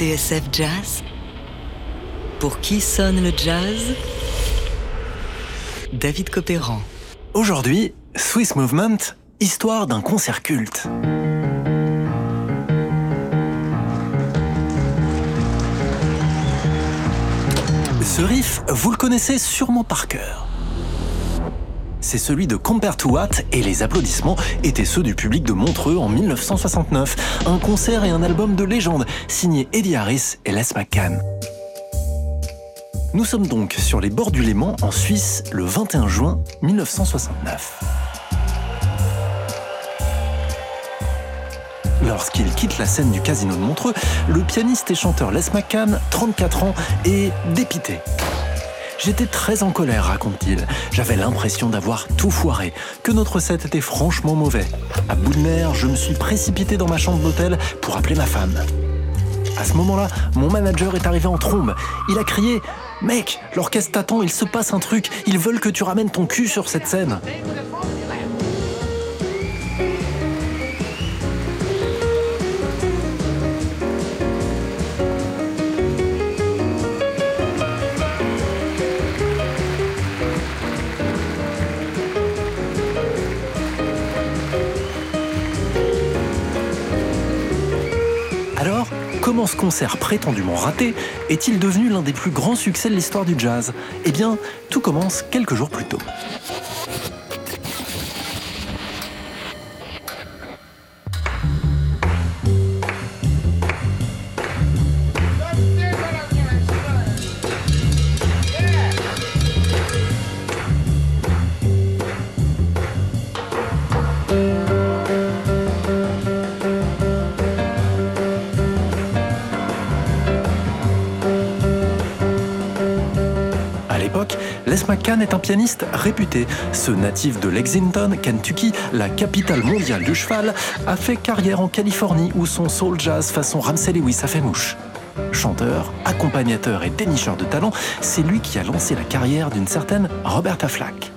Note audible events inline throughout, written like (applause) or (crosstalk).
TSF Jazz Pour qui sonne le jazz? David Copéran. Aujourd'hui, Swiss Movement, histoire d'un concert culte. Ce riff, vous le connaissez sûrement par cœur. C'est celui de Compare to What et les applaudissements étaient ceux du public de Montreux en 1969. Un concert et un album de légende signé Eddie Harris et Les McCann. Nous sommes donc sur les bords du Léman en Suisse le 21 juin 1969. Lorsqu'il quitte la scène du casino de Montreux, le pianiste et chanteur Les McCann, 34 ans, est dépité. J'étais très en colère, raconte-t-il. J'avais l'impression d'avoir tout foiré, que notre set était franchement mauvais. À bout de nerfs, je me suis précipité dans ma chambre d'hôtel pour appeler ma femme. À ce moment-là, mon manager est arrivé en trombe. Il a crié Mec, l'orchestre t'attend, il se passe un truc, ils veulent que tu ramènes ton cul sur cette scène. Comment ce concert prétendument raté est-il devenu l'un des plus grands succès de l'histoire du jazz? Eh bien, tout commence quelques jours plus tôt. Les McCann est un pianiste réputé. Ce natif de Lexington, Kentucky, la capitale mondiale du cheval, a fait carrière en Californie où son soul jazz façon Ramsey Lewis a fait mouche. Chanteur, accompagnateur et dénicheur de talent, c'est lui qui a lancé la carrière d'une certaine Roberta Flack.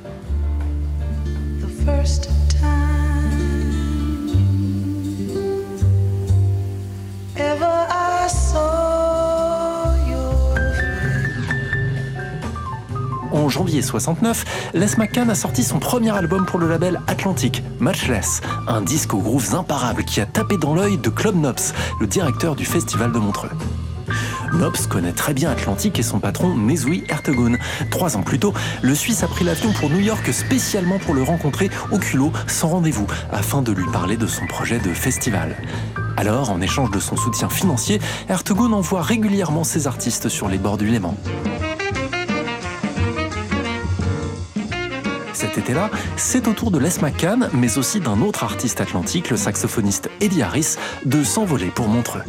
Janvier 69, Les McCann a sorti son premier album pour le label Atlantic, Much Less, un disque aux grooves imparables qui a tapé dans l'œil de Club Knops, le directeur du festival de Montreux. Knops connaît très bien Atlantic et son patron Nezui Ertegun. Trois ans plus tôt, le Suisse a pris l'avion pour New York spécialement pour le rencontrer au culot, sans rendez-vous, afin de lui parler de son projet de festival. Alors, en échange de son soutien financier, Ertegun envoie régulièrement ses artistes sur les bords du Léman. Cet été-là, c'est au tour de Les McCann, mais aussi d'un autre artiste atlantique, le saxophoniste Eddie Harris, de s'envoler pour Montreux.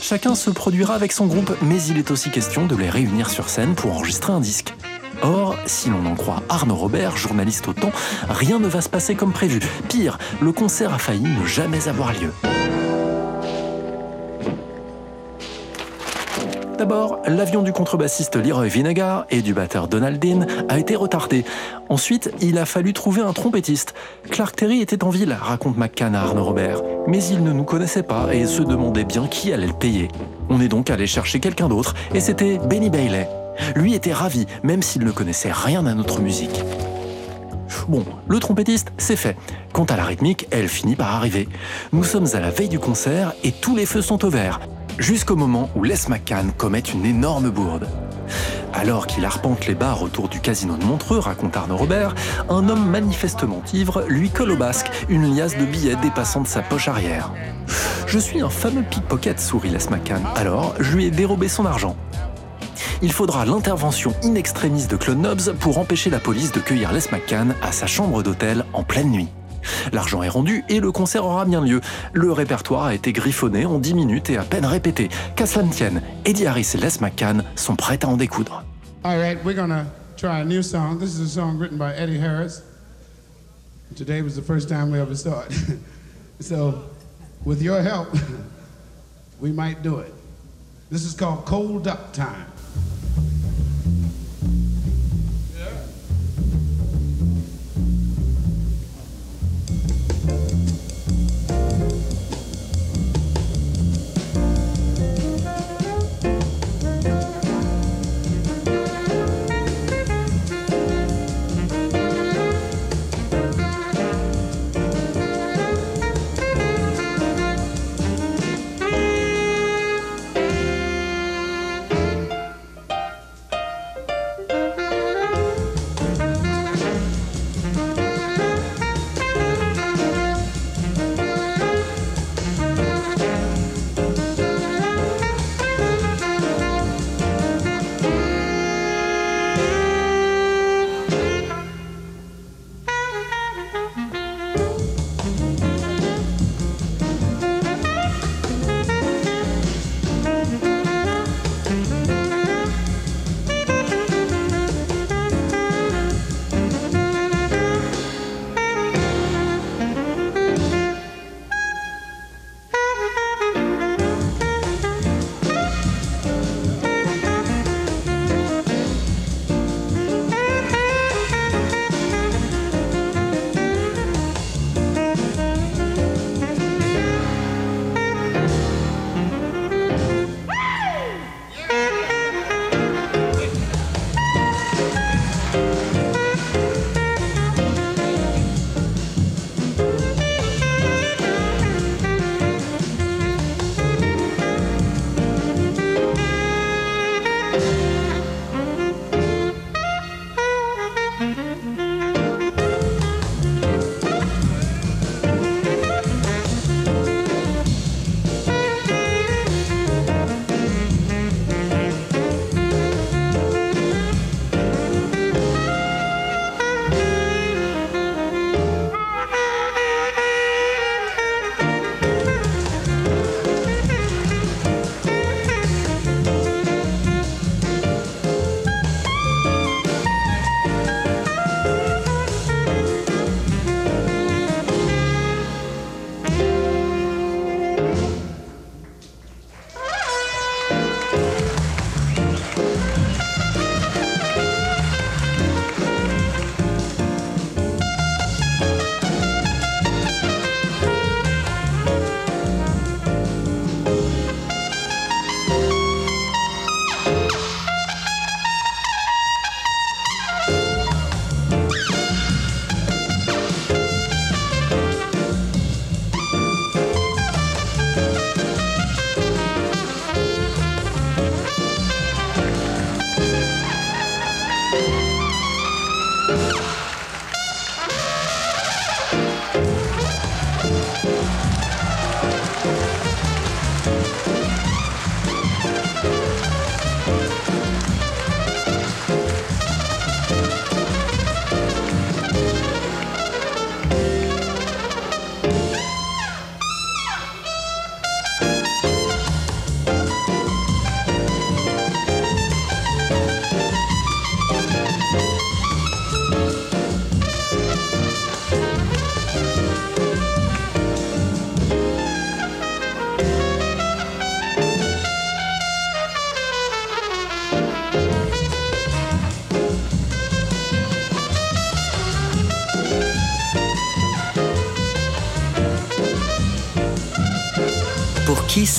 Chacun se produira avec son groupe, mais il est aussi question de les réunir sur scène pour enregistrer un disque. Or, si l'on en croit Arnaud Robert, journaliste au temps, rien ne va se passer comme prévu. Pire, le concert a failli ne jamais avoir lieu. D'abord, l'avion du contrebassiste Leroy Vinegar et du batteur Donald Dean a été retardé. Ensuite, il a fallu trouver un trompettiste. Clark Terry était en ville, raconte McCann à Arnaud Robert. Mais il ne nous connaissait pas et se demandait bien qui allait le payer. On est donc allé chercher quelqu'un d'autre et c'était Benny Bailey. Lui était ravi, même s'il ne connaissait rien à notre musique. Bon, le trompettiste, c'est fait. Quant à la rythmique, elle finit par arriver. Nous sommes à la veille du concert et tous les feux sont au vert. Jusqu'au moment où Les McCann commet une énorme bourde. Alors qu'il arpente les bars autour du casino de Montreux, raconte Arnaud Robert, un homme manifestement ivre lui colle au basque une liasse de billets dépassant de sa poche arrière. Je suis un fameux pickpocket, sourit Les McCann. Alors, je lui ai dérobé son argent. Il faudra l'intervention in extremis de Claude Nobbs pour empêcher la police de cueillir Les McCann à sa chambre d'hôtel en pleine nuit. L'argent est rendu et le concert aura bien lieu. Le répertoire a été griffonné en 10 minutes et à peine répété. Qu'à cela ne tienne, Eddie Harris et Les McCann sont prêts à en découdre. All right, we're gonna try a new song. This is a song written by Eddie Harris. Today was the first time we ever saw it. (laughs) so, with your help, (laughs) we might do it. This is called Cold Up Time.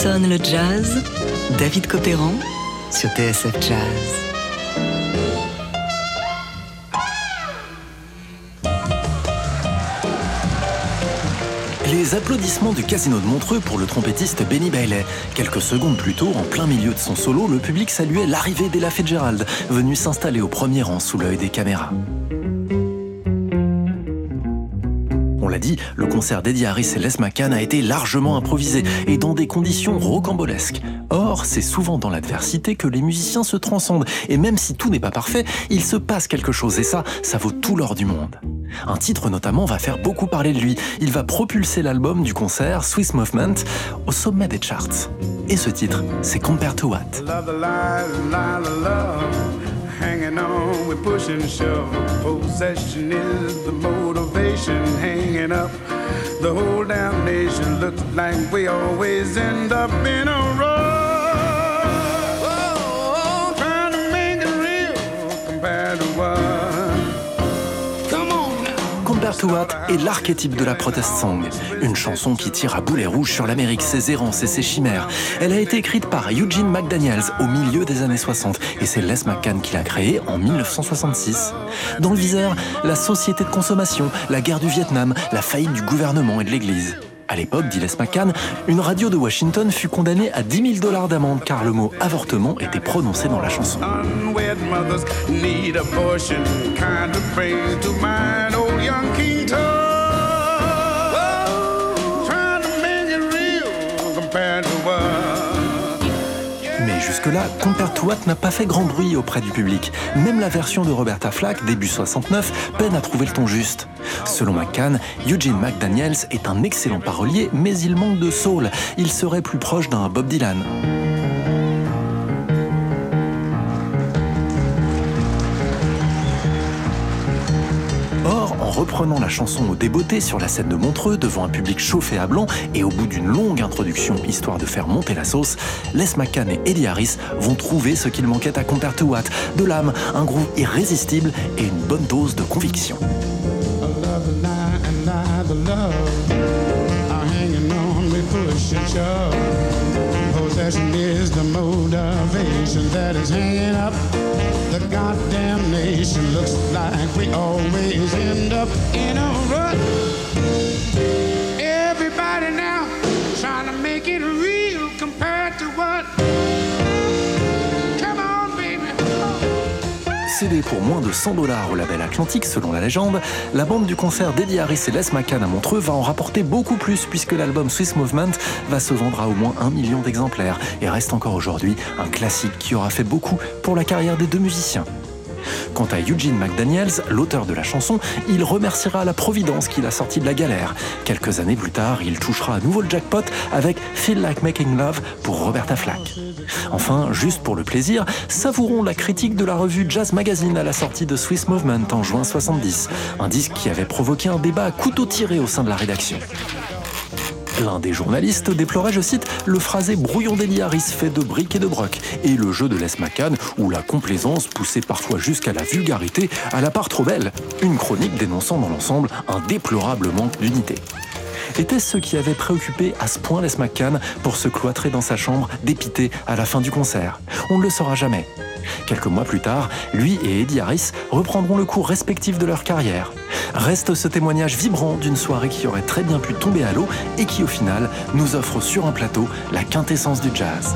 Sonne le jazz David Copéran sur TSF Jazz. Les applaudissements du casino de Montreux pour le trompettiste Benny Bailey. Quelques secondes plus tôt, en plein milieu de son solo, le public saluait l'arrivée d'Ella Fitzgerald, venue s'installer au premier rang sous l'œil des caméras. Le concert d'Eddie Harris et Les McCann a été largement improvisé et dans des conditions rocambolesques. Or, c'est souvent dans l'adversité que les musiciens se transcendent et même si tout n'est pas parfait, il se passe quelque chose et ça, ça vaut tout l'or du monde. Un titre notamment va faire beaucoup parler de lui. Il va propulser l'album du concert Swiss Movement au sommet des charts. Et ce titre, c'est Compared to What? Hanging on, we push and shove. Possession is the motivation. Hanging up, the whole damn nation looks like we always end up in a What est l'archétype de la protest song. Une chanson qui tire à boulet rouge sur l'Amérique, ses errances et ses chimères. Elle a été écrite par Eugene McDaniels au milieu des années 60 et c'est Les McCann qui l'a créée en 1966. Dans le viseur, la société de consommation, la guerre du Vietnam, la faillite du gouvernement et de l'Église. À l'époque, dit Les McCann, une radio de Washington fut condamnée à 10 000 dollars d'amende car le mot avortement était prononcé dans la chanson. Unwed mothers need abortion, kind of brings to mind old young King Tut. Oh, trying to make it real compared to what? Mais jusque-là, Compared to What n'a pas fait grand bruit auprès du public. Même la version de Roberta Flack, début 69, peine à trouver le ton juste. Selon McCann, Eugene McDaniels est un excellent parolier, mais il manque de soul. Il serait plus proche d'un Bob Dylan. Reprenant la chanson au débeauté sur la scène de Montreux devant un public chauffé à blanc et au bout d'une longue introduction histoire de faire monter la sauce, Les McCann et Eddie Harris vont trouver ce qu'il manquait à Compared to de l'âme, un groove irrésistible et une bonne dose de conviction. Love the lie and lie the love. Are hanging on, we push and shove. Possession is the motivation that is hanging up. The goddamn nation looks like we always end up in a rut. Everybody now trying to make it real compared to what? Pour moins de 100 dollars au label Atlantique selon la légende, la bande du concert d'Eddie Harris et Les McCann à Montreux va en rapporter beaucoup plus puisque l'album Swiss Movement va se vendre à au moins un million d'exemplaires et reste encore aujourd'hui un classique qui aura fait beaucoup pour la carrière des deux musiciens. Quant à Eugene McDaniels, l'auteur de la chanson, il remerciera la Providence qui l'a sorti de la galère. Quelques années plus tard, il touchera à nouveau le jackpot avec Feel Like Making Love pour Roberta Flack. Enfin, juste pour le plaisir, savourons la critique de la revue Jazz Magazine à la sortie de Swiss Movement en juin 70, un disque qui avait provoqué un débat à couteau tiré au sein de la rédaction. L'un des journalistes déplorait, je cite, le phrasé brouillon d'Eddie Harris fait de briques et de broc, et le jeu de Les McCann, où la complaisance poussait parfois jusqu'à la vulgarité, à la part trop belle. Une chronique dénonçant dans l'ensemble un déplorable manque d'unité. Était-ce ce qui avait préoccupé à ce point Les McCann pour se cloîtrer dans sa chambre, dépité à la fin du concert? On ne le saura jamais. Quelques mois plus tard, lui et Eddie Harris reprendront le cours respectif de leur carrière. Reste ce témoignage vibrant d'une soirée qui aurait très bien pu tomber à l'eau et qui au final nous offre sur un plateau la quintessence du jazz.